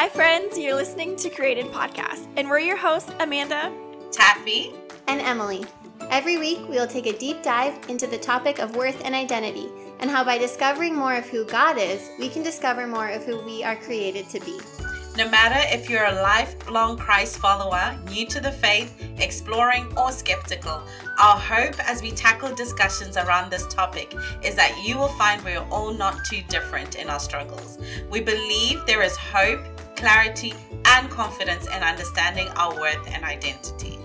Hi, friends. You're listening to Created Podcast, and we're your hosts, Amanda, Taffie, and Emily. Every week, we will take a deep dive into the topic of worth and identity, and how by discovering more of who God is, we can discover more of who we are created to be. No matter if you're a lifelong Christ follower, new to the faith, exploring, or skeptical, our hope as we tackle discussions around this topic is that you will find we're all not too different in our struggles. We believe there is hope, clarity, and confidence in understanding our worth and identity.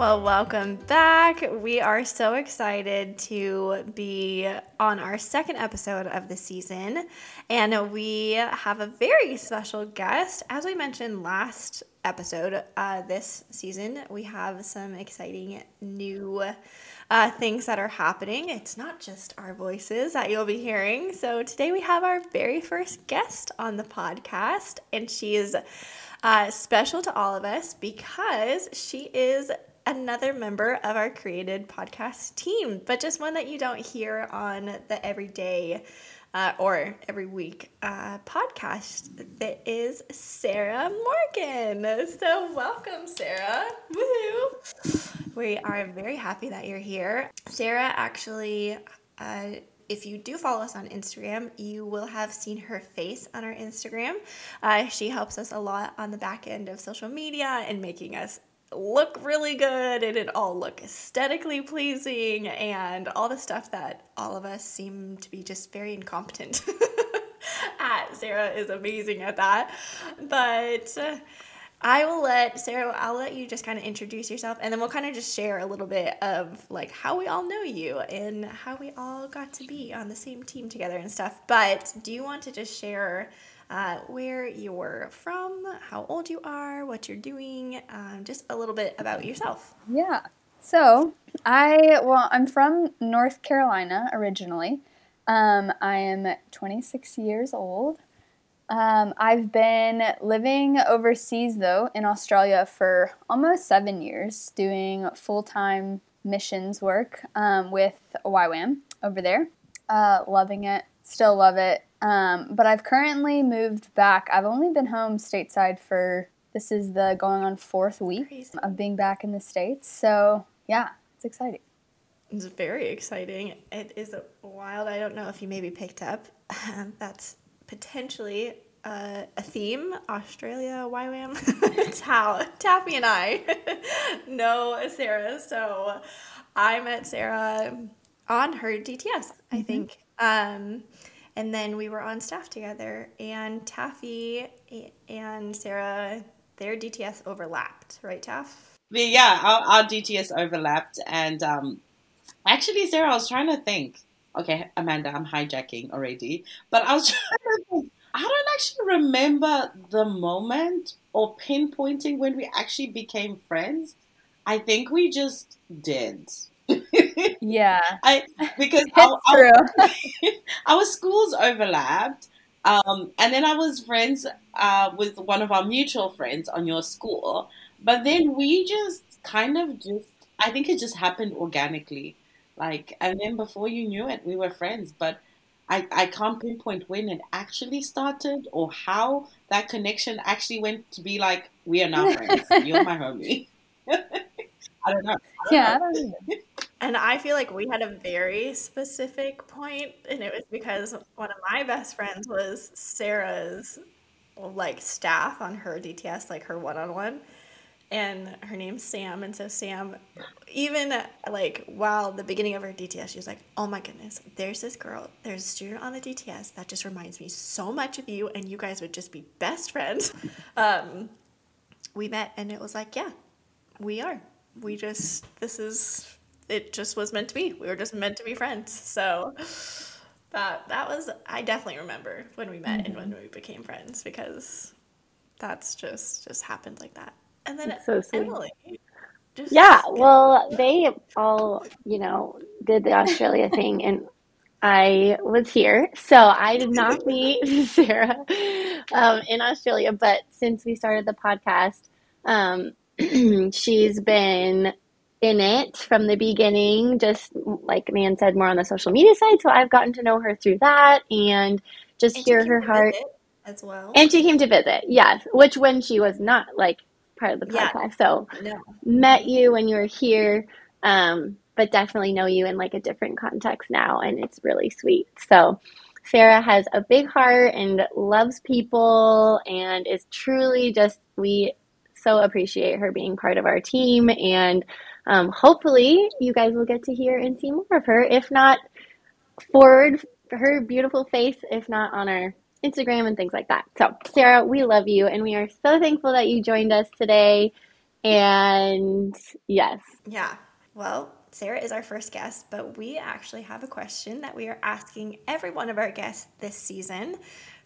Well, welcome back. We are so excited to be on our second episode of the season, and we have a very special guest. As we mentioned last episode, uh, this season, we have some exciting new uh, things that are happening. It's not just our voices that you'll be hearing. So, today we have our very first guest on the podcast, and she is. Uh, special to all of us because she is another member of our created podcast team, but just one that you don't hear on the everyday uh, or every week uh, podcast. That is Sarah Morgan. So, welcome, Sarah. Woohoo! We are very happy that you're here. Sarah actually. Uh, if you do follow us on Instagram, you will have seen her face on our Instagram. Uh, she helps us a lot on the back end of social media and making us look really good and it all look aesthetically pleasing and all the stuff that all of us seem to be just very incompetent at. Sarah is amazing at that. But uh, I will let Sarah, I'll let you just kind of introduce yourself and then we'll kind of just share a little bit of like how we all know you and how we all got to be on the same team together and stuff. But do you want to just share uh, where you're from, how old you are, what you're doing, um, just a little bit about yourself. Yeah. So I well, I'm from North Carolina originally. Um, I am 26 years old. Um, I've been living overseas though in Australia for almost seven years, doing full time missions work um, with YWAM over there. Uh, loving it, still love it. Um, but I've currently moved back. I've only been home stateside for this is the going on fourth week Crazy. of being back in the States. So yeah, it's exciting. It's very exciting. It is wild. I don't know if you maybe picked up. That's potentially uh, a theme Australia YWAM. it's how Taffie and I know Sarah. So I met Sarah on her DTS, I mm-hmm. think. Um, and then we were on staff together and taffie and sarah their dts overlapped right taff? Yeah our, our dts overlapped and um, actually sarah i was trying to think. Okay amanda i'm hijacking already but i was trying to think. I don't actually remember the moment or pinpointing when we actually became friends. I think we just did yeah. I because our, our, our, schools overlapped. Um, and then I was friends uh, with one of our mutual friends on your school. But then we just kind of just, I think it just happened organically. Like, and then before you knew it, we were friends. But I, I can't pinpoint when it actually started or how that connection actually went to be like, we are now friends. You're my homie. I don't know. I don't yeah, know. And I feel like we had a very specific point, and it was because one of my best friends was Sarah's like staff on her DTS, like her one on one. And her name's Sam. And so, Sam, even like while the beginning of her DTS, she was like, Oh my goodness, there's this girl, there's a student on the DTS that just reminds me so much of you, and you guys would just be best friends. Um, we met, and it was like, Yeah, we are. We just, this is it just was meant to be. We were just meant to be friends. So that that was I definitely remember when we met mm-hmm. and when we became friends because that's just just happened like that. And then so Emily. Just, yeah, well, they all, you know, did the Australia thing and I was here. So I did not meet Sarah um, in Australia, but since we started the podcast, um, she's been in it from the beginning, just like Man said, more on the social media side. So I've gotten to know her through that and just And hear her heart. as well. And she came to visit, yes, which when she was not like part of the Yeah. podcast. So no. met you when you were here, um, but definitely know you in like a different context now, and it's really sweet. So Sarah has a big heart and loves people, and is truly just we so appreciate her being part of our team, and um, hopefully you guys will get to hear and see more of her. If not, forward her beautiful face, if not on our Instagram and things like that. So, Sarah, we love you and we are so thankful that you joined us today. And yes, Yeah. Well, Sarah is our first guest, but we actually have a question that we are asking every one of our guests this season.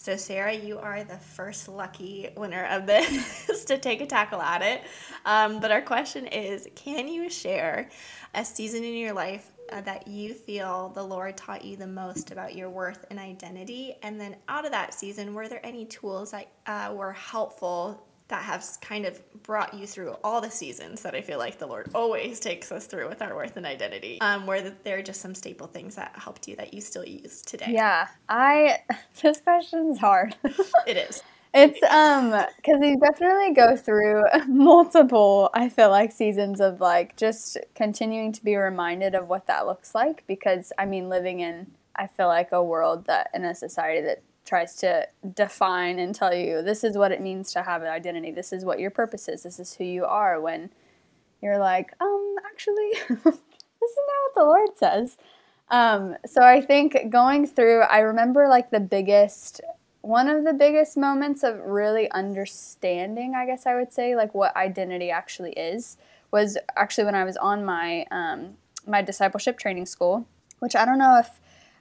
So, Sarah, you are the first lucky winner of this to take a tackle at it. Um, but our question is Can you share a season in your life uh, that you feel the Lord taught you the most about your worth and identity? And then, out of that season, were there any tools that uh, were helpful that have kind of brought you through all the seasons that I feel like the Lord always takes us through with our worth and identity. Um, where th- there are just some staple things that helped you that you still use today. Yeah, I this question's hard. It is. It's um because you definitely go through multiple, I feel like, seasons of like just continuing to be reminded of what that looks like. Because I mean, living in I feel like a world that in a society that tries to define and tell you this is what it means to have an identity. This is what your purpose is. This is who you are. When you're like, um, actually, this is not what the Lord says. Um, so I think going through, I remember like the biggest one of the biggest moments of really understanding, I guess I would say, like what identity actually is, was actually when I was on my um, my discipleship training school, which I don't know if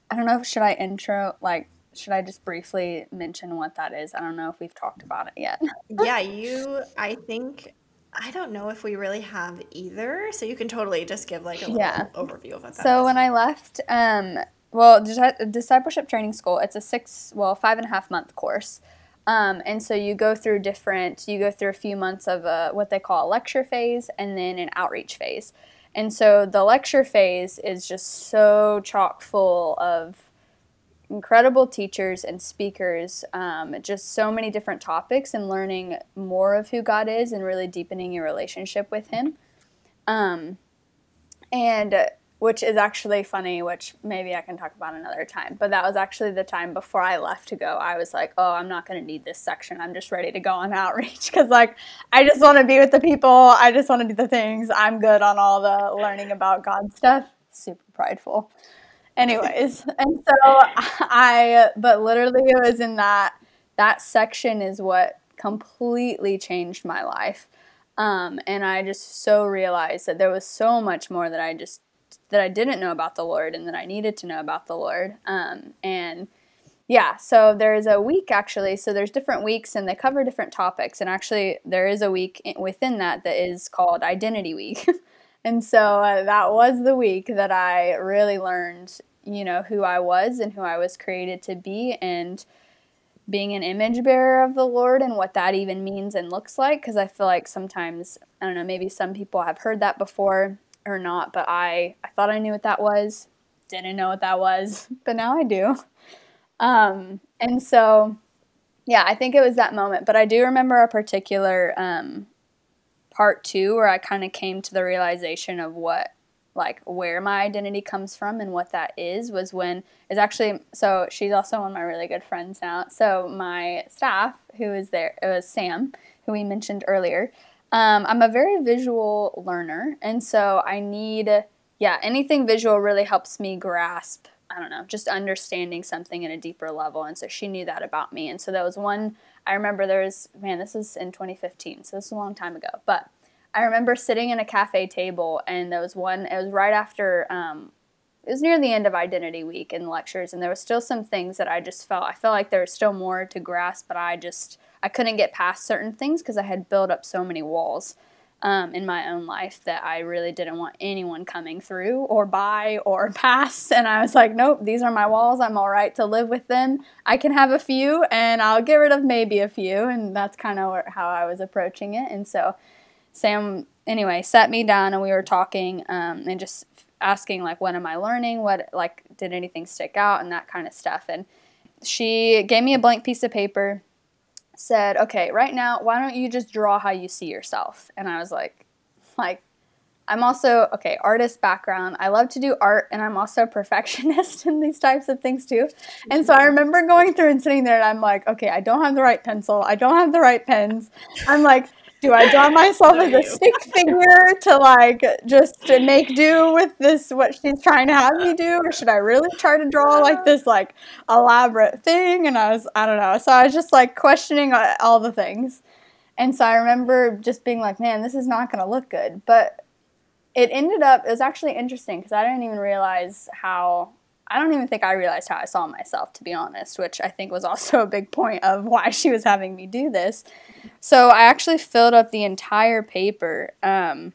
I don't know if should I intro like should I just briefly mention what that is? I don't know if we've talked about it yet. Yeah, you, I think, I don't know if we really have either. So you can totally just give like a little Yeah. overview of what that So is. when I left, um, well, discipleship training school, it's a six, well, five and a half month course. Um, and so you go through different, you go through a few months of a, what they call a lecture phase and then an outreach phase. And so the lecture phase is just so chock full of incredible teachers and speakers, um, just so many different topics and learning more of who God is and really deepening your relationship with Him. Um, and uh, which is actually funny, which maybe I can talk about another time. But that was actually the time before I left to go. I was like, oh, I'm not going to need this section. I'm just ready to go on outreach because, like, I just want to be with the people. I just want to do the things. I'm good on all the learning about God stuff. Super prideful. Anyways, and so I, but literally, it was in that that section is what completely changed my life. Um, and I just so realized that there was so much more that I just that I didn't know about the Lord and that I needed to know about the Lord. Um, and yeah, so there's a week actually. So there's different weeks and they cover different topics. And actually, there is a week within that that is called Identity Week. and so uh, that was the week that I really learned, you know, who I was and who I was created to be and being an image bearer of the Lord and what that even means and looks like. Because I feel like sometimes, I don't know, maybe some people have heard that before or not, but I, I thought I knew what that was, didn't know what that was, but now I do. Um, and so, yeah, I think it was that moment. But I do remember a particular um, part two where I kind of came to the realization of what, like, where my identity comes from and what that is was when is actually so she's also one of my really good friends now. So my staff who is there it was Sam who we mentioned earlier. Um, I'm a very visual learner, and so I need yeah anything visual really helps me grasp I don't know, just understanding something in a deeper level. And so she knew that about me. And so that was one, I remember there was, man, this is in 2015, so this is a long time ago. But I remember sitting in a cafe table, and there was one, it was right after, um, it was near the end of Identity Week and lectures, and there was still some things that I just felt, I felt like there was still more to grasp, but I just, I couldn't get past certain things because I had built up so many walls um, in my own life that I really didn't want anyone coming through or by or past. And I was like, nope, these are my walls. I'm all right to live with them. I can have a few and I'll get rid of maybe a few. And that's kind of how I was approaching it. And so Sam anyway, sat me down and we were talking um, and just asking like, what am I learning? What like did anything stick out and that kind of stuff. And she gave me a blank piece of paper, said, okay, right now, why don't you just draw how you see yourself? And I was like, like I'm also, okay, artist background. I love to do art and I'm also a perfectionist in these types of things too. And so I remember going through and sitting there and I'm like, okay, I don't have the right pencil. I don't have the right pens. I'm like, do I draw myself as a stick figure to like just to make do with this what she's trying to have me do? Or should I really try to draw like this like elaborate thing? And I was I don't know. So I was just like questioning uh, all the things. And so I remember just being like man this is not going to look good. But it ended up it was actually interesting because I didn't even realize how I don't even think I realized how I saw myself to be honest, which I think was also a big point of why she was having me do this. So I actually filled up the entire paper. Um,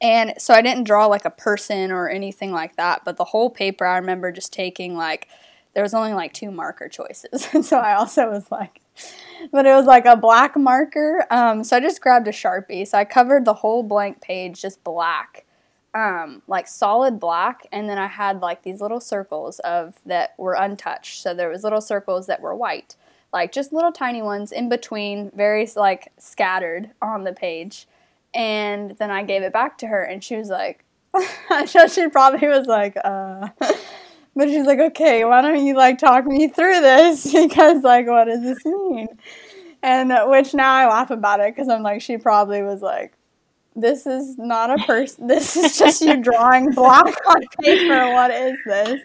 and so I didn't draw like a person or anything like that, but the whole paper I remember just taking like there was only like two marker choices. and so I also was like but it was like a black marker. Um, so I just grabbed a Sharpie. So I covered the whole blank page just black, um, like solid black. And then I had like these little circles of that were untouched. So there was little circles that were white, like just little tiny ones in between, very like scattered on the page. And then I gave it back to her, and she was like, she probably was like, uh, but she's like, okay, why don't you like talk me through this? Because like, what does this mean? And uh, which now I laugh about it because I'm like, she probably was like, this is not a person. This is just you drawing black on paper. What is this?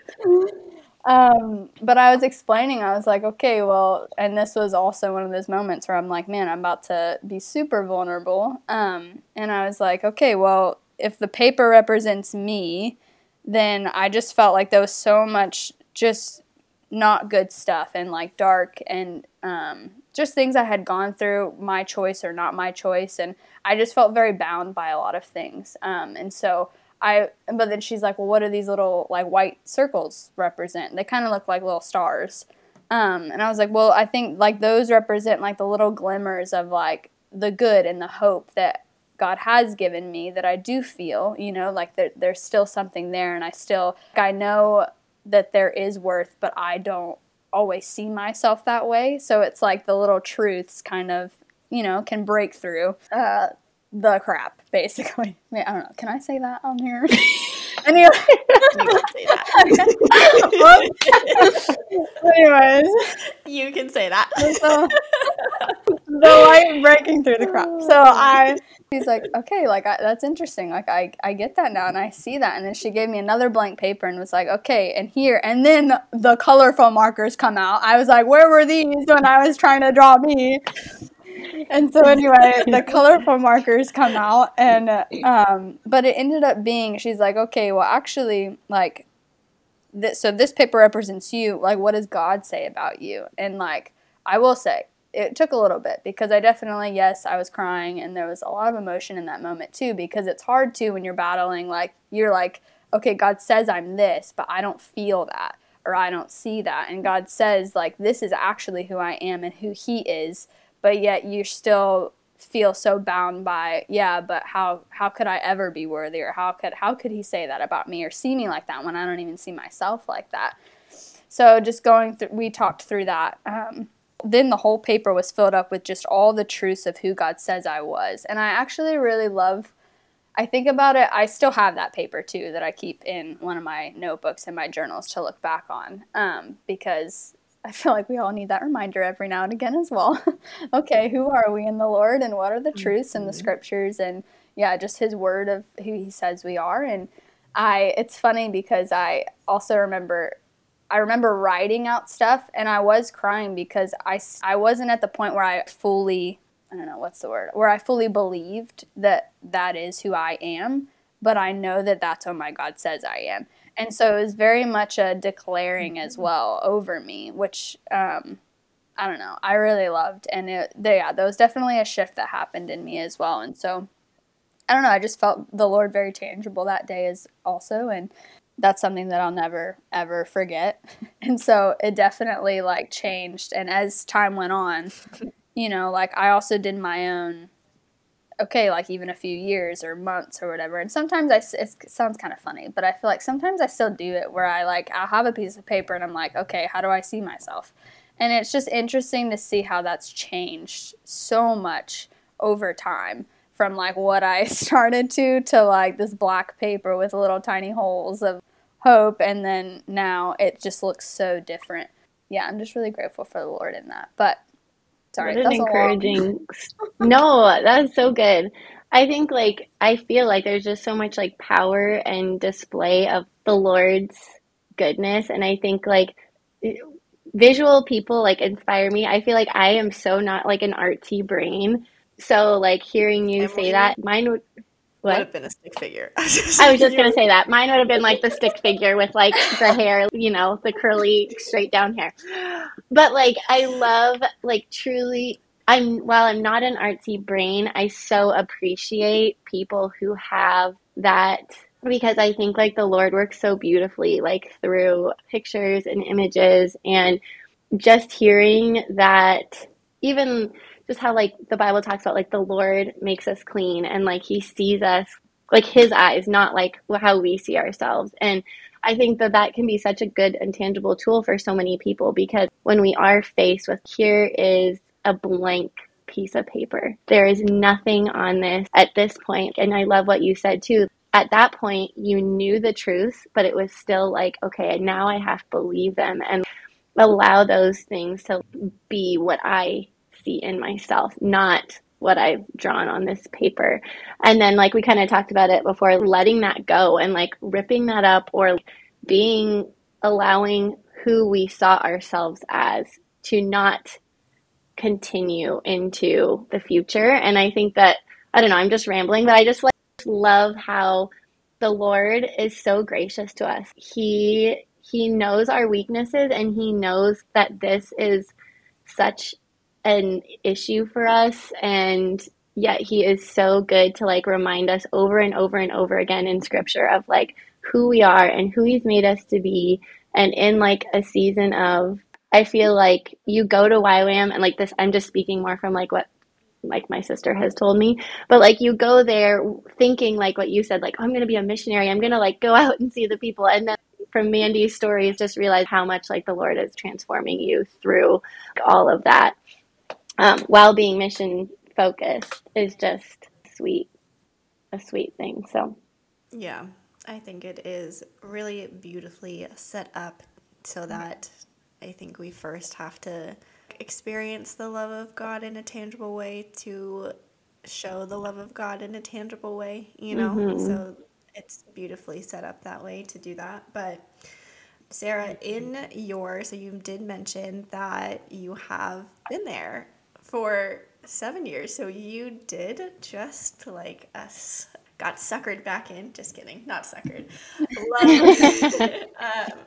Um, but I was explaining, I was like, okay, well, and this was also one of those moments where I'm like, man, I'm about to be super vulnerable. Um, and I was like, okay, well, if the paper represents me, then I just felt like there was so much just not good stuff and like dark and um, just things I had gone through, my choice or not my choice. And I just felt very bound by a lot of things. Um, and so I, but then she's like, well, what do these little like white circles represent? They kind of look like little stars. Um, and I was like, well, I think like those represent like the little glimmers of like the good and the hope that God has given me that I do feel, you know, like there, there's still something there, and I still, like, I know that there is worth, but I don't always see myself that way. So it's like the little truths kind of, you know, can break through uh, the crap, basically. I, mean, I don't know. Can I say that on here? anyway. Anyways, you can say that. So, the light breaking through the crap. So I, she's like, okay, like I, that's interesting. Like I, I get that now, and I see that. And then she gave me another blank paper and was like, okay, and here, and then the colorful markers come out. I was like, where were these when I was trying to draw me? and so anyway, the colorful markers come out, and um, but it ended up being she's like, okay, well, actually, like, this, so this paper represents you. Like, what does God say about you? And like, I will say, it took a little bit because I definitely, yes, I was crying, and there was a lot of emotion in that moment too. Because it's hard to when you're battling, like, you're like, okay, God says I'm this, but I don't feel that or I don't see that, and God says like, this is actually who I am and who He is but yet you still feel so bound by yeah but how how could i ever be worthy or how could how could he say that about me or see me like that when i don't even see myself like that so just going through we talked through that um, then the whole paper was filled up with just all the truths of who god says i was and i actually really love i think about it i still have that paper too that i keep in one of my notebooks and my journals to look back on um, because I feel like we all need that reminder every now and again as well. okay, who are we in the Lord and what are the truths mm-hmm. in the scriptures and yeah, just his word of who he says we are and I it's funny because I also remember I remember writing out stuff and I was crying because I I wasn't at the point where I fully I don't know what's the word where I fully believed that that is who I am, but I know that that's what my God says I am. And so it was very much a declaring as mm-hmm. well over me which um, i don't know i really loved. And it yeah there was definitely a shift that happened in me as well. And so i don't know i just felt the lord very tangible that day as also. And that's something that i'll never ever forget and so it definitely like changed and as time went on you know like i also did my own okay, like even a few years or months or whatever. And sometimes I, it sounds kind of funny, but I feel like sometimes I still do it where I like, I'll have a piece of paper and I'm like, okay, how do I see myself? And it's just interesting to see how that's changed so much over time from like what I started to to like this black paper with little tiny holes of hope. And then now it just looks so different. Yeah, I'm just really grateful for the Lord in that. But Sorry, what an encouraging. no, that's so good. I think like I feel like there's just so much like power and display of the Lord's goodness, and I think like visual people like inspire me. I feel like I am so not like an artsy brain. So like hearing you Emily, say that, mine would what? Would have been a stick figure. I was just gonna say that. Mine would have been like the stick figure with like the hair, you know, the curly straight down hair. But like I love like truly I'm while I'm not an artsy brain, I so appreciate people who have that because I think like the Lord works so beautifully like through pictures and images and just hearing that even just how like the Bible talks about like the Lord makes us clean and like he sees us like his eyes, not like how we see ourselves. And I think that that can be such a good and tangible tool for so many people because when we are faced with here is a blank piece of paper, there is nothing on this at this point. And I love what you said too. At that point, you knew the truth, but it was still like, okay, now I have to believe them and allow those things to be what I see in myself, not what I've drawn on this paper. And then, like we kind of talked about it before, letting that go and like ripping that up or being allowing who we saw ourselves as to not continue into the future. And I think that, I don't know, I'm just rambling, but I just like love how the Lord is so gracious to us. He he knows our weaknesses and he knows that this is such an issue for us and yet he is so good to like remind us over and over and over again in scripture of like who we are and who he's made us to be. And in like a season of I feel like you go to YWAM and like this I'm just speaking more from like what like my sister has told me but like you go there thinking like what you said like oh, I'm going to be a missionary. I'm going to like go out and see the people. And then from Mandy's stories just realize how much like the Lord is transforming you through all of that um, while being mission focused is just sweet, a sweet thing. So, yeah, I think it is really beautifully set up so that I think we first have to experience the love of God in a tangible way to show the love of God in a tangible way, you know? Mm-hmm. So it's beautifully set up that way to do that. But Sarah, in your, so you did mention that you have been there for seven years. So you did just like us got suckered back in. Just kidding, not suckered. um,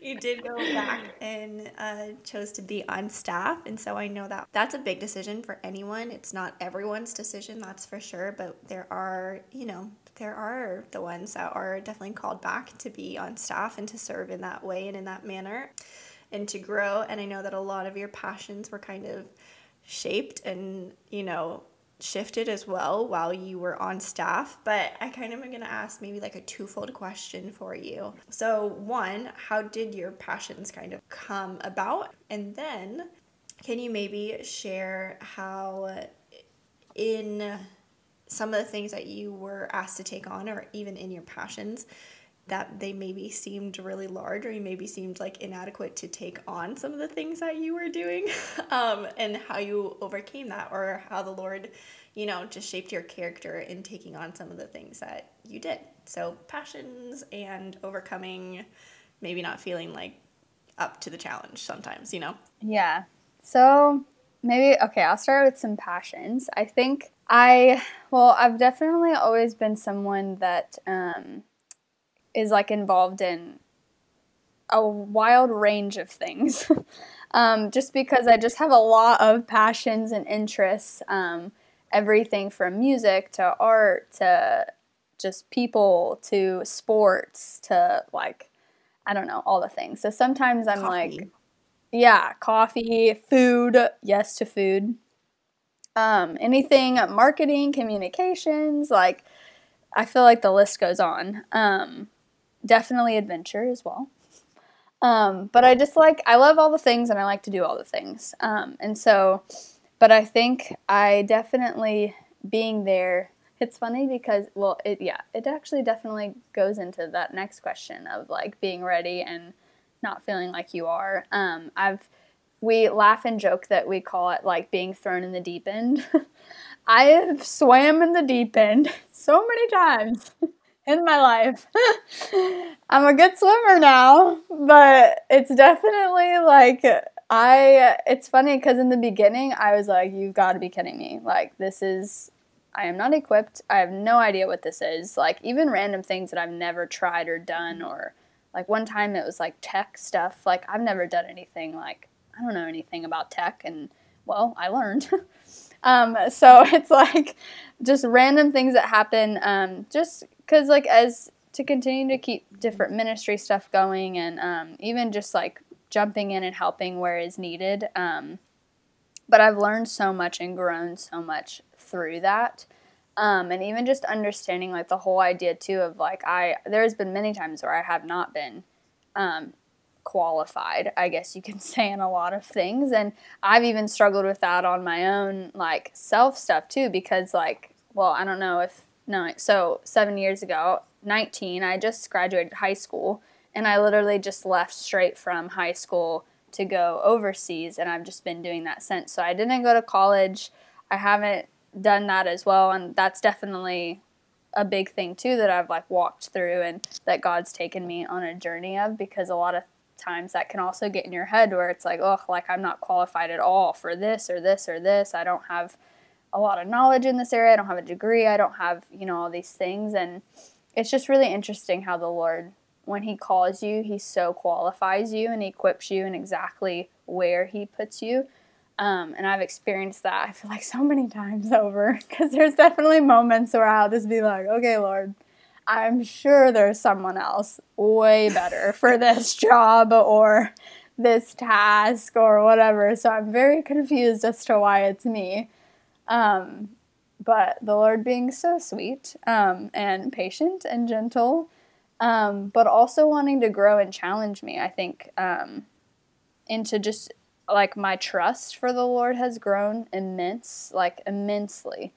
you did go back and uh, chose to be on staff, and so I know that that's a big decision for anyone. It's not everyone's decision, that's for sure. But there are, you know, there are the ones that are definitely called back to be on staff and to serve in that way and in that manner, and to grow. And I know that a lot of your passions were kind of shaped and, you know, shifted as well while you were on staff. But I kind of am going to ask maybe like a twofold question for you. So, one, how did your passions kind of come about? And then, can you maybe share how in some of the things that you were asked to take on, or even in your passions, that they maybe seemed really large or you maybe seemed like inadequate to take on some of the things that you were doing um, and how you overcame that or how the lord you know just shaped your character in taking on some of the things that you did. So passions and overcoming maybe not feeling like up to the challenge sometimes you know? Yeah. So maybe okay i'll start with some passions. I think i well i've definitely always been someone that um, is like involved in a wild range of things. um, just because I just have a lot of passions and interests, um, everything from music to art to just people to sports to like, I don't know, all the things. So sometimes I'm coffee. like, yeah, coffee, food, yes to food. um, anything marketing, communications, like I feel like the list goes on. Um, definitely adventure as well. Um, but I just like, I love all the things and I like to do all the things. Um, and so, but I think I definitely being there, it's funny because, well, it, yeah, it actually definitely goes into that next question of like being ready and not feeling like you are. Um, I've, we laugh and joke that we call it like being thrown in the deep end. I have swam in the deep end so many times in my life. I'm a good swimmer now, but it's definitely like I it's funny cuz in the beginning I was like you've got to be kidding me. Like this is I am not equipped. I have no idea what this is. Like even random things that I've never tried or done or like one time it was like tech stuff. Like I've never done anything like I don't know anything about tech and well, I learned. um, so it's like just random things that happen um, just because like as to continue to keep different ministry stuff going and um, even just like jumping in and helping where is needed um, but i've learned so much and grown so much through that um, and even just understanding like the whole idea too of like i there's been many times where i have not been um, qualified i guess you can say in a lot of things and i've even struggled with that on my own like self stuff too because like well i don't know if no, so seven years ago, 19, I just graduated high school and I literally just left straight from high school to go overseas and I've just been doing that since. So I didn't go to college. I haven't done that as well and that's definitely a big thing too that I've like walked through and that God's taken me on a journey of because a lot of times that can also get in your head where it's like, oh, like I'm not qualified at all for this or this or this. I don't have a lot of knowledge in this area. I don't have a degree. I don't have, you know, all these things. And it's just really interesting how the Lord, when He calls you, He so qualifies you and equips you in exactly where He puts you. Um, and I've experienced that, I feel like, so many times over because there's definitely moments where I'll just be like, okay, Lord, I'm sure there's someone else way better for this job or this task or whatever. So I'm very confused as to why it's me. Um, but the Lord being so sweet um, and patient and gentle, um, but also wanting to grow and challenge me, I think, um, into just like my trust for the Lord has grown immense, like immensely.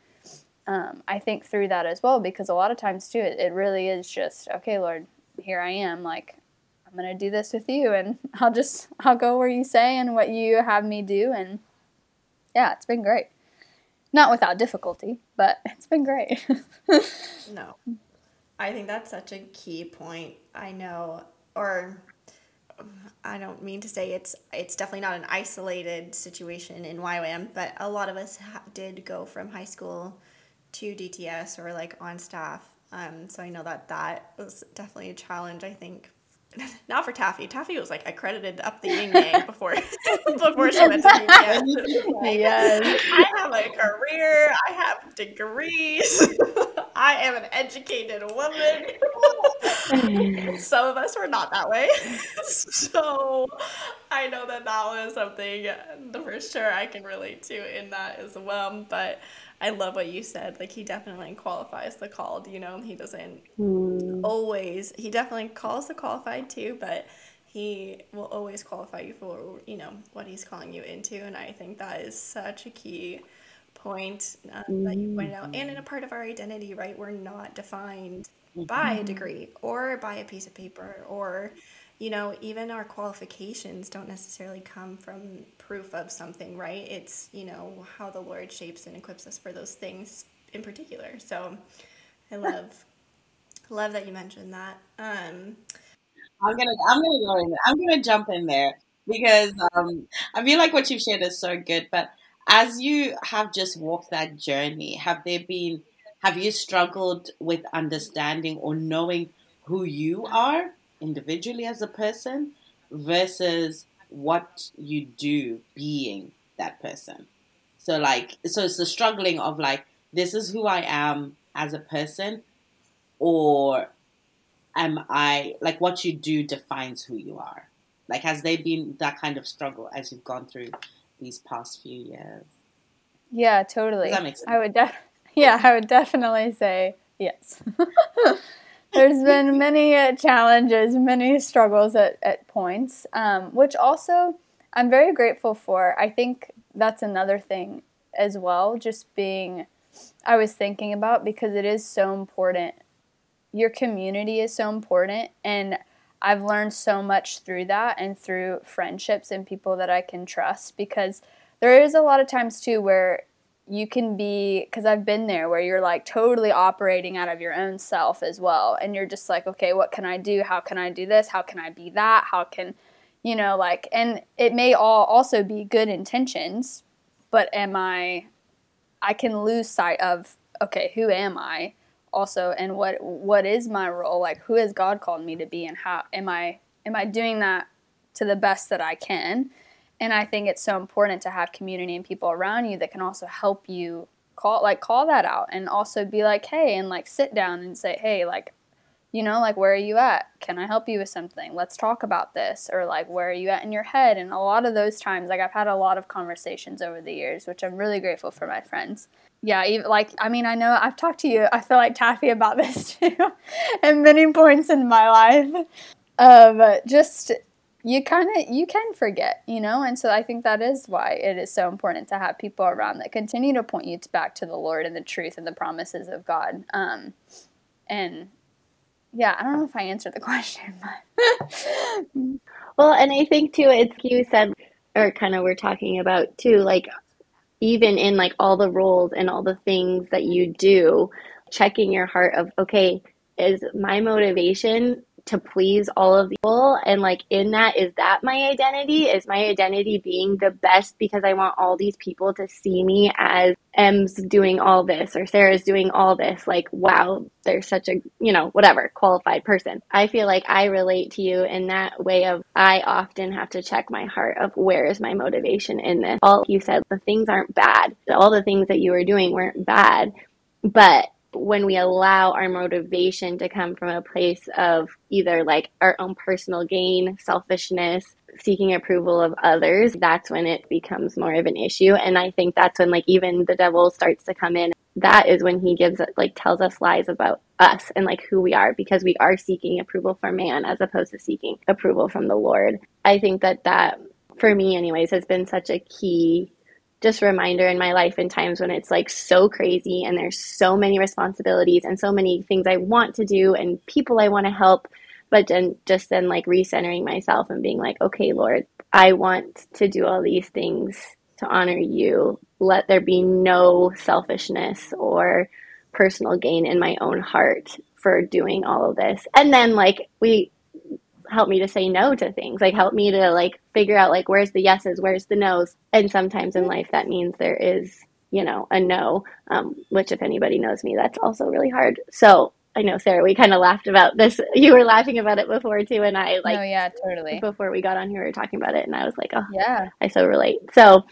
Um, I think through that as well, because a lot of times too, it, it really is just, okay, Lord, here I am. Like, I'm going to do this with you and I'll just, I'll go where you say and what you have me do. And yeah, it's been great. Not without difficulty, but it's been great. no. I think that's such a key point. I know, or I don't mean to say it's it's definitely not an isolated situation in YWAM, but a lot of us ha- did go from high school to DTS or like on staff. Um, so I know that that was definitely a challenge. I think not for Taffie. Taffie was like accredited up the yin yang before before she went to. Like, yes. I have a career. I have degrees. I am an educated woman. Some of us were not that way. so I know that that was something for sure I can relate to in that as well. But I love what you said. Like he definitely qualifies the called. You know, he doesn't mm. always. He definitely calls the qualified too, but he will always qualify you for you know what he's calling you into. And I think that is such a key point uh, mm. that you pointed out. And in a part of our identity, right? We're not defined mm-hmm. by a degree or by a piece of paper or you know, even our qualifications don't necessarily come from proof of something, right? It's, you know, how the Lord shapes and equips us for those things in particular. So I love love that you mentioned that. Um I'm gonna I'm gonna go in I'm gonna jump in there because um I feel like what you've shared is so good, but as you have just walked that journey, have there been have you struggled with understanding or knowing who you are individually as a person versus what you do being that person. So like so it's the struggling of like this is who I am as a person or am I like what you do defines who you are. Like has there been that kind of struggle as you've gone through these past few years? Yeah, totally. Does that sense? I would def- yeah, I would definitely say yes. There's been many uh, challenges, many struggles at, at points, um, which also I'm very grateful for. I think that's another thing as well, just being, I was thinking about because it is so important. Your community is so important. And I've learned so much through that and through friendships and people that I can trust because there is a lot of times too where you can be because I've been there where you're like totally operating out of your own self as well. And you're just like okay what can I do? How can I do this? How can I be that? How can you know like and it may all also be good intentions but am I I can lose sight of okay who am I also and what what is my role? Like who has God called me to be and how am I am I doing that to the best that I can and I think it's so important to have community and people around you that can also help you call like call that out and also be like, hey, and like sit down and say, hey, like, you know, like where are you at? Can I help you with something? Let's talk about this. Or like where are you at in your head? And a lot of those times, like I've had a lot of conversations over the years, which I'm really grateful for my friends. Yeah, even like I mean, I know I've talked to you. I feel like Taffie about this too, at many points in my life. Um, just you kind of you can forget you know? And so i think that is why it is so important to have people around that continue to point you back to the lord and the truth and the promises of god. Um, and yeah i don't know if i answered the question but well and i think too it's you said or kind of we're talking about too like even in like all the roles and all the things that you do checking your heart of okay is my motivation to please all of people. And like in that is that my identity? Is my identity being the best because i want all these people to see me as m's doing all this or sarah's doing all this? Like wow they're such a you know whatever qualified person. I feel like i relate to you in that way of i often have to check my heart of where is my motivation in this. All you said the things aren't bad. All the things that you were doing weren't bad. But when we allow our motivation to come from a place of either like our own personal gain, selfishness, seeking approval of others, that's when it becomes more of an issue. And I think that's when like even the devil starts to come in. That is when he gives like tells us lies about us and like who we are because we are seeking approval from man as opposed to seeking approval from the Lord. I think that that for me anyways has been such a key just reminder in my life in times when it's like so crazy and there's so many responsibilities and so many things I want to do and people I want to help, but then just then like recentering myself and being like, okay, Lord, I want to do all these things to honor you. Let there be no selfishness or personal gain in my own heart for doing all of this. And then like we help me to say no to things like help me to like figure out like where's the yeses where's the nos and sometimes in life that means there is you know a no um, which if anybody knows me that's also really hard so i know sarah we kind of laughed about this you were laughing about it before too and i like oh yeah totally before we got on here we were talking about it and i was like oh yeah i so relate so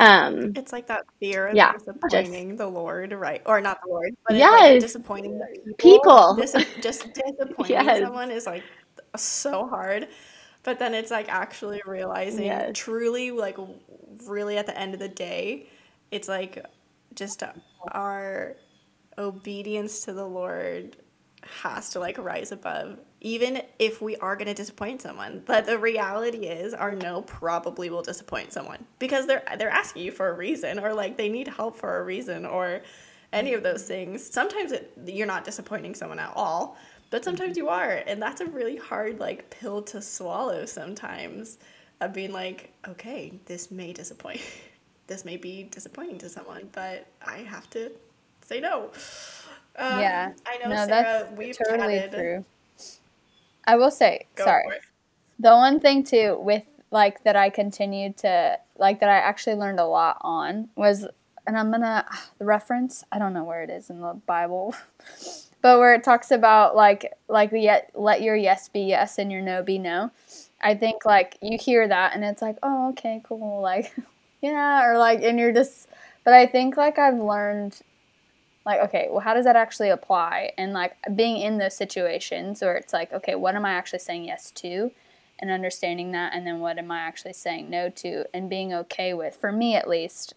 um it's like that fear of yeah, disappointing just, the Lord, right? Or not the Lord, but yes, like disappointing people. people. Dis- just disappointing yes. someone is like so hard. But then it's like actually realizing Yes. truly, like, really at the end of the day, it's like just our obedience to the Lord has to like rise above, even if we are going to disappoint someone. But the reality is, our no probably will disappoint someone because they're they're asking you for a reason, or like they need help for a reason, or any of those things. Sometimes it, you're not disappointing someone at all, but sometimes you are, and that's a really hard like pill to swallow. Sometimes of being like, okay, this may disappoint. This may be disappointing to someone, but I have to say no. Um, yeah I know, no Sarah. that's We've totally chatted. true i will say Go sorry the one thing too with like that i continued to like that i actually learned a lot on was and i'm gonna the reference i don't know where it is in the bible but where it talks about like like yet let your yes be yes and your no be no i think like you hear that and it's like oh okay cool like yeah or like and you're just but i think like i've learned like okay well how does that actually apply and like being in those situations where it's like okay what am i actually saying yes to and understanding that and then what am i actually saying no to and being okay with for me at least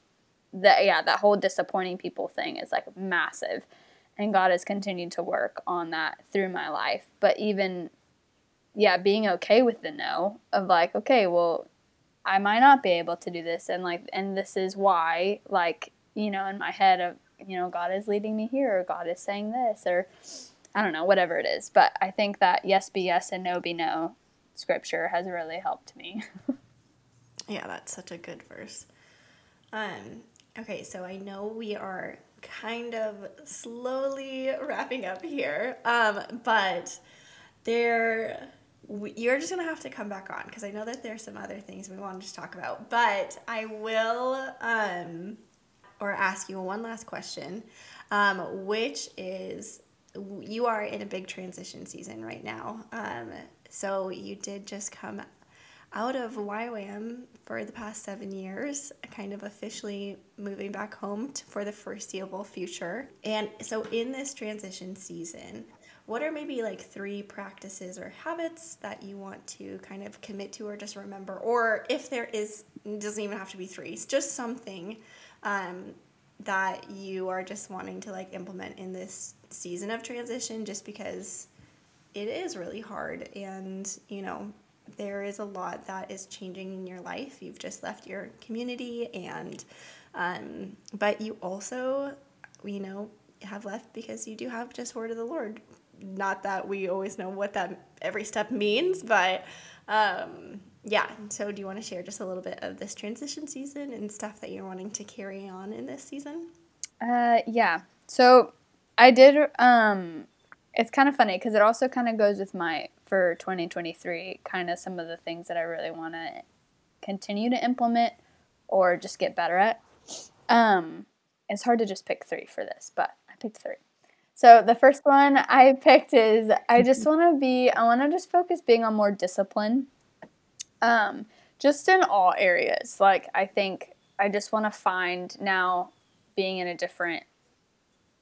that yeah, that whole disappointing people thing is like massive. And God has continued to work on that through my life. But even yeah, being okay with the no of like, okay, well, I might not be able to do this and like and this is why like, you know, in my head of, you know, God is leading me here or God is saying this or I don't know, whatever it is. But I think that yes be yes and no be no scripture has really helped me. yeah, that's such a good verse. Um, okay, so I know we are kind of slowly wrapping up here, um, but there you're just gonna have to come back on because I know that there's some other things we want to just talk about. But I will um, or ask you one last question, um, which is you are in a big transition season right now. Um, so you did just come out of YWAM for the past seven years, kind of officially moving back home to, for the foreseeable future. And so in this transition season, what are maybe like three practices or habits that you want to kind of commit to or just remember? Or if there is, doesn't even have to be three, it's just something um, that you are just wanting to like implement in this season of transition just because it is really hard and you know there is a lot that is changing in your life. You've just left your community and um, but you also you know have left because you do have just word of the lord. Not that we always know what that every step means but um, yeah. So do you want to share just a little bit of this transition season and stuff that you're wanting to carry on in this season? Uh, yeah. So i did um, it's kind of funny because it also kind of goes with my for 2023 kind of some of the things that I really want to continue to implement or just get better at. Um, it's hard to just pick three for this, but I picked three. So the first one I picked is I just want to be I want to just focus being on more discipline. Um, just in all areas. Like I think I just want to find now being in a different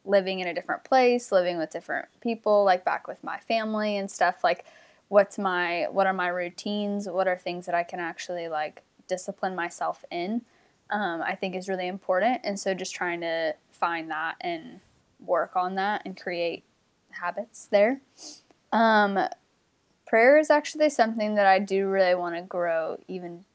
living in a different place, living with different people, like back with my family and stuff, like what's my what are my routines? What are things that I can actually like discipline myself in? Um, I think is really important. And so just trying to find that and work on that and create habits there. Um, prayer is actually something that I do really want to grow even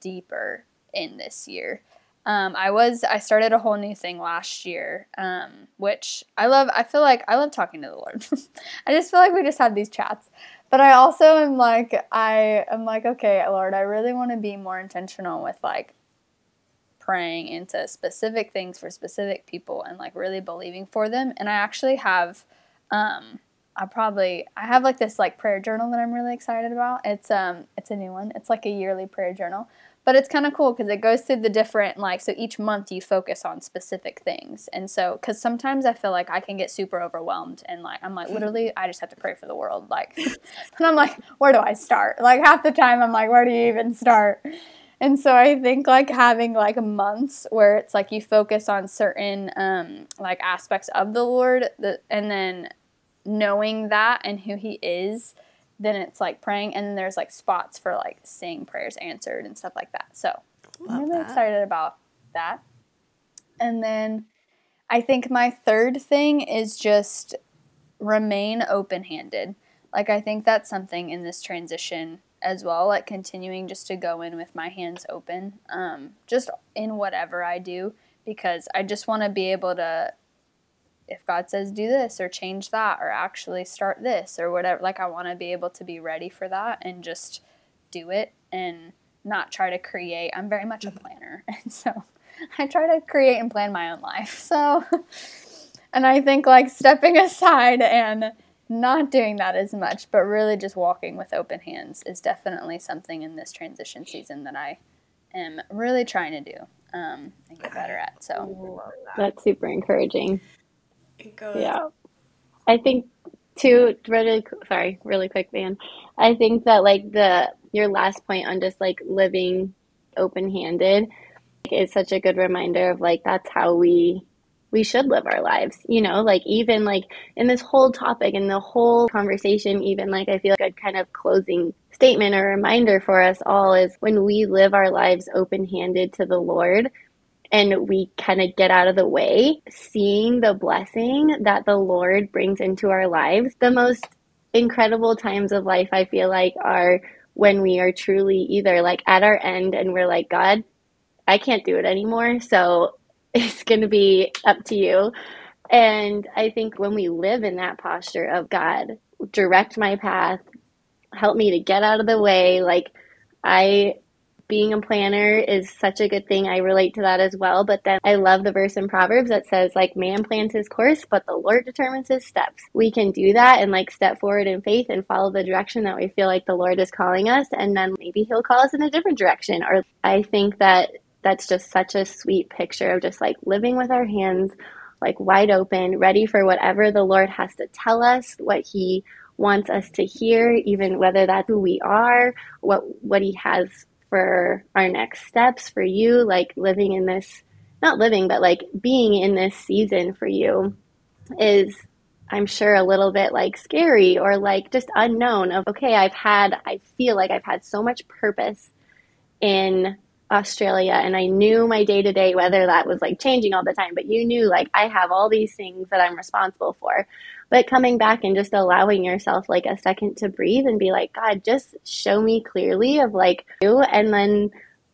deeper in this year. Um, I was I started a whole new thing last year, um, which I love. I feel like I love talking to the Lord. I just feel like we just have these chats, but I also am like I am like okay, Lord, I really want to be more intentional with like praying into specific things for specific people and like really believing for them. And I actually have, um, I probably I have like this like prayer journal that I'm really excited about. It's um it's a new one. It's like a yearly prayer journal but it's kind of cool because it goes through the different like so each month you focus on specific things. And so because sometimes i feel like i can get super overwhelmed and like i'm like literally i just have to pray for the world like and i'm like where do i start? Like half the time i'm like where do you even start? And so i think like having like months where it's like you focus on certain um like aspects of the lord the, and then knowing that and who he is then it's like praying and then there's like spots for like seeing prayers answered and stuff like that. So Love i'm really that. excited about that. And then i think my third thing is just remain open-handed. Like i think that's something in this transition as well like continuing just to go in with my hands open um, just in whatever i do because i just want to be able to if God says do this or change that or actually start this or whatever, like I want to be able to be ready for that and just do it and not try to create. I'm very much a mm-hmm. planner. And so I try to create and plan my own life. So, and I think like stepping aside and not doing that as much, but really just walking with open hands is definitely something in this transition season that I am really trying to do um, and get better at. So that's super encouraging. Yeah. I think too really sorry, really quick man. I think that like the your last point on just like living open-handed is such a good reminder of like that's how we we should live our lives you know like even like in this whole topic and the whole conversation even like i feel like a kind of closing statement or reminder for us all is when we live our lives open handed to the lord and we kind of get out of the way, seeing the blessing that the Lord brings into our lives, the most incredible times of life, I feel like, are when we are truly either like at our end and we're like, God, I can't do it anymore. So it's going to be up to you. And I think when we live in that posture of God, direct my path, help me to get out of the way, like I being a planner is such a good thing. I relate to that as well. But then I love the verse in Proverbs that says, like, man plans his course, but the Lord determines his steps. We can do that and like step forward in faith and follow the direction that we feel like the Lord is calling us. And then maybe he'll call us in a different direction. Or I think that that's just such a sweet picture of just like living with our hands like wide open, ready for whatever the Lord has to tell us, what he wants us to hear, even whether that's who we are, what what he has for our next steps for you, like living in this not living, but like being in this season for you is I'm sure a little bit like scary or like just unknown of okay, I've had I feel like I've had so much purpose in Australia and I knew my day to day, whether that was like changing all the time, but you knew like I have all these things that I'm responsible for. But coming back and just allowing yourself like a second to breathe and be like, God, just show me clearly of like you. And then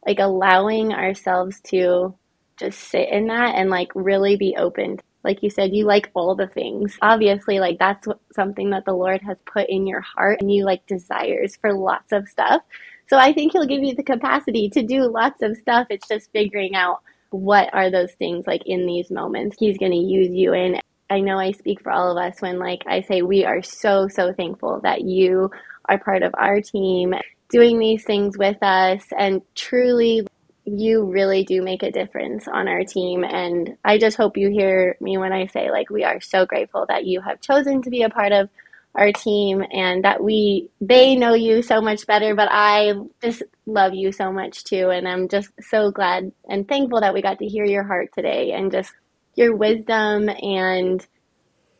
like allowing ourselves to just sit in that and like really be open. Like you said, you like all the things. Obviously, like that's what, something that the Lord has put in your heart and you like desires for lots of stuff. So I think he'll give you the capacity to do lots of stuff. It's just figuring out what are those things like in these moments he's going to use you in. I know I speak for all of us when like I say we are so so thankful that you are part of our team doing these things with us and truly you really do make a difference on our team and I just hope you hear me when I say like we are so grateful that you have chosen to be a part of our team and that we they know you so much better but i just love you so much too and i'm just so glad and thankful that we got to hear your heart today and just your wisdom and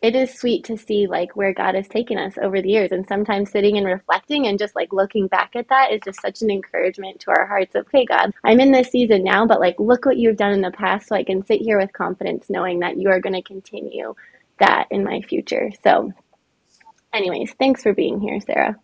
it is sweet to see like where god has taken us over the years. And sometimes sitting and reflecting and just like looking back at that is just such an encouragement to our hearts of hey god i'm in this season now but like look what you've done in the past so i can sit here with confidence knowing that you are going to continue that in my future. So anyways, thanks for being here, Sarah.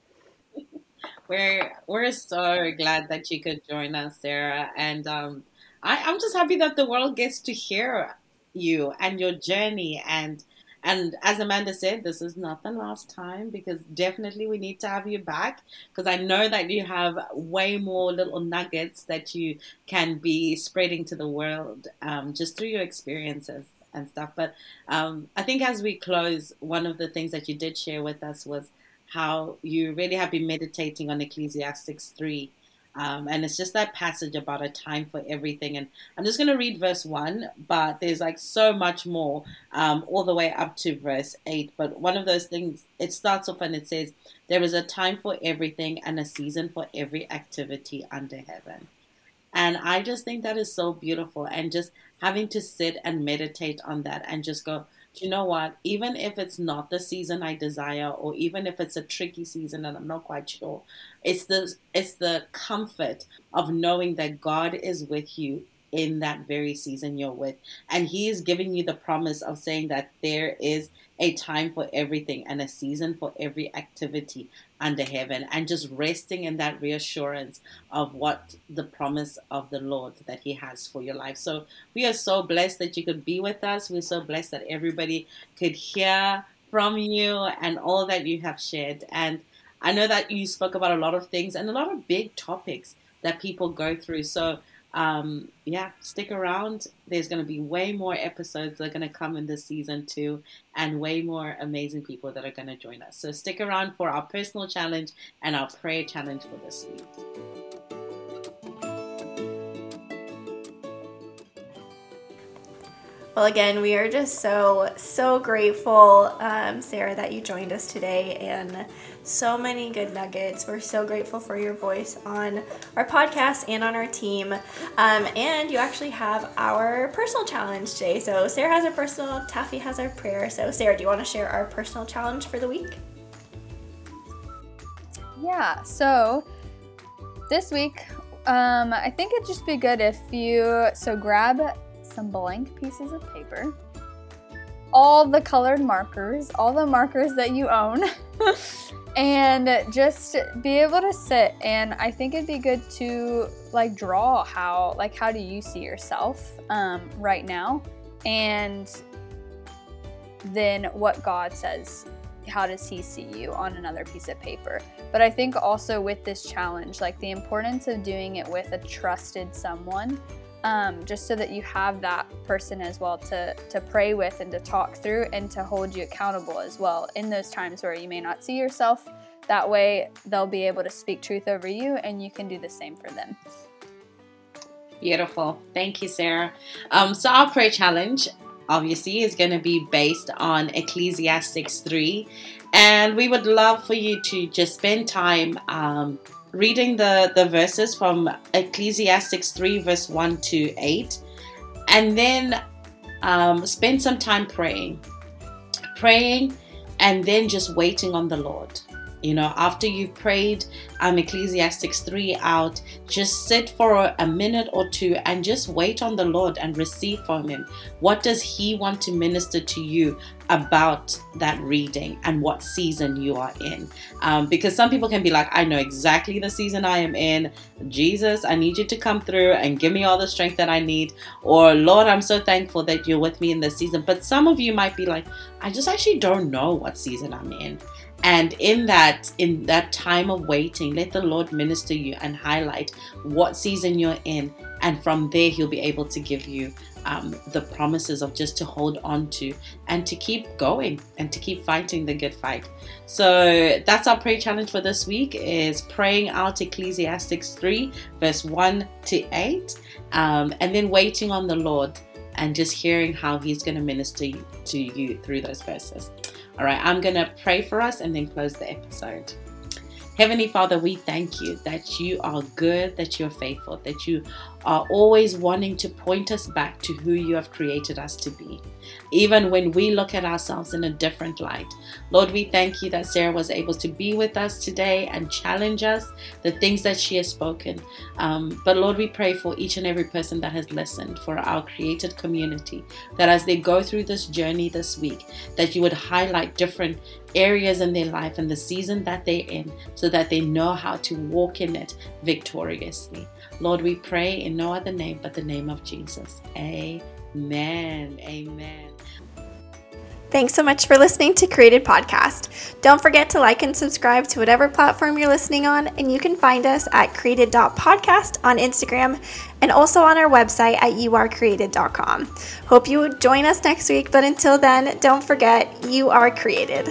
We're we're so glad that you could join us, Sarah, and um, I, I'm just happy that the world gets to hear you and your journey and and as Amanda said, this is not the last time because definitely we need to have you back because I know that you have way more little nuggets that you can be spreading to the world um, just through your experiences and stuff. But um, I think as we close, one of the things that you did share with us was how you really have been meditating on Ecclesiastes 3. Um, and it's just that passage about a time for everything. And I'm just going to read verse 1, but there's like so much more um, all the way up to verse 8. But one of those things, it starts off and it says, There is a time for everything and a season for every activity under heaven. And I just think that is so beautiful. And just having to sit and meditate on that and just go, you know what? Even if it's not the season I desire, or even if it's a tricky season and I'm not quite sure, it's the it's the comfort of knowing that God is with you in that very season you're with. And He is giving you the promise of saying that there is a time for everything and a season for every activity under heaven and just resting in that reassurance of what the promise of the Lord that He has for your life. So we are so blessed that you could be with us. We're so blessed that everybody could hear from you and all that you have shared. And I know that you spoke about a lot of things and a lot of big topics that people go through. So um, yeah, stick around. There's going to be way more episodes that are going to come in this season too, and way more amazing people that are going to join us. So stick around for our personal challenge and our prayer challenge for this week. Well, again, we are just so, so grateful, um, Sarah, that you joined us today and so many good nuggets. We're so grateful for your voice on our podcast and on our team. Um, and you actually have our personal challenge today. So, Sarah has our personal, Taffie has our prayer. So, Sarah, do you want to share our personal challenge for the week? Yeah, so this week, um, I think it'd just be good if you so grab some blank pieces of paper, all the colored markers, all the markers that you own, and just be able to sit. And I think it'd be good to like draw how, like, how do you see yourself um, right now? And then what God says how does he see you on another piece of paper but i think also with this challenge like the importance of doing it with a trusted someone um, just so that you have that person as well to, to pray with and to talk through and to hold you accountable as well in those times where you may not see yourself. That way, they'll be able to speak truth over you and you can do the same for them. Beautiful. Thank you, Sarah. Um, so, our prayer challenge obviously is going to be based on Ecclesiastics 3. And we would love for you to just spend time um, reading the, the verses from Ecclesiastics 3, verse 1 to 8, and then um, spend some time praying. Praying and then just waiting on the Lord. You know, after you've prayed um, Ecclesiastics 3 out, just sit for a minute or two and just wait on the Lord and receive from Him. What does He want to minister to you about that reading and what season you are in? Um, because some people can be like, I know exactly the season I am in. Jesus, I need you to come through and give me all the strength that I need. Or, Lord, I'm so thankful that you're with me in this season. But some of you might be like, I just actually don't know what season I'm in and in that in that time of waiting let the lord minister you and highlight what season you're in. And from there he'll be able to give you um, the promises of just to hold on to and to keep going and to keep fighting the good fight. So that's our prayer challenge for this week is praying out ecclesiastics 3 verse 1 to 8 um, and then waiting on the lord and just hearing how he's going to minister to you through those verses all right, I'm going to pray for us and then close the episode. Heavenly Father, we thank you that you are good, that you're faithful, that you are always wanting to point us back to who you have created us to be, even when we look at ourselves in a different light. Lord, we thank you that Sarah was able to be with us today and challenge us, the things that she has spoken. Um, but Lord, we pray for each and every person that has listened, for our created community, that as they go through this journey this week, that you would highlight different areas in their life and the season that they're in so that they know how to walk in it victoriously. Lord, we pray in no other name but the name of Jesus. Amen. Amen. Thanks so much for listening to Created Podcast. Don't forget to like and subscribe to whatever platform you're listening on, and you can find us at created.podcast on Instagram and also on our website at youarecreated.com. Hope you join us next week, but until then, don't forget you are created.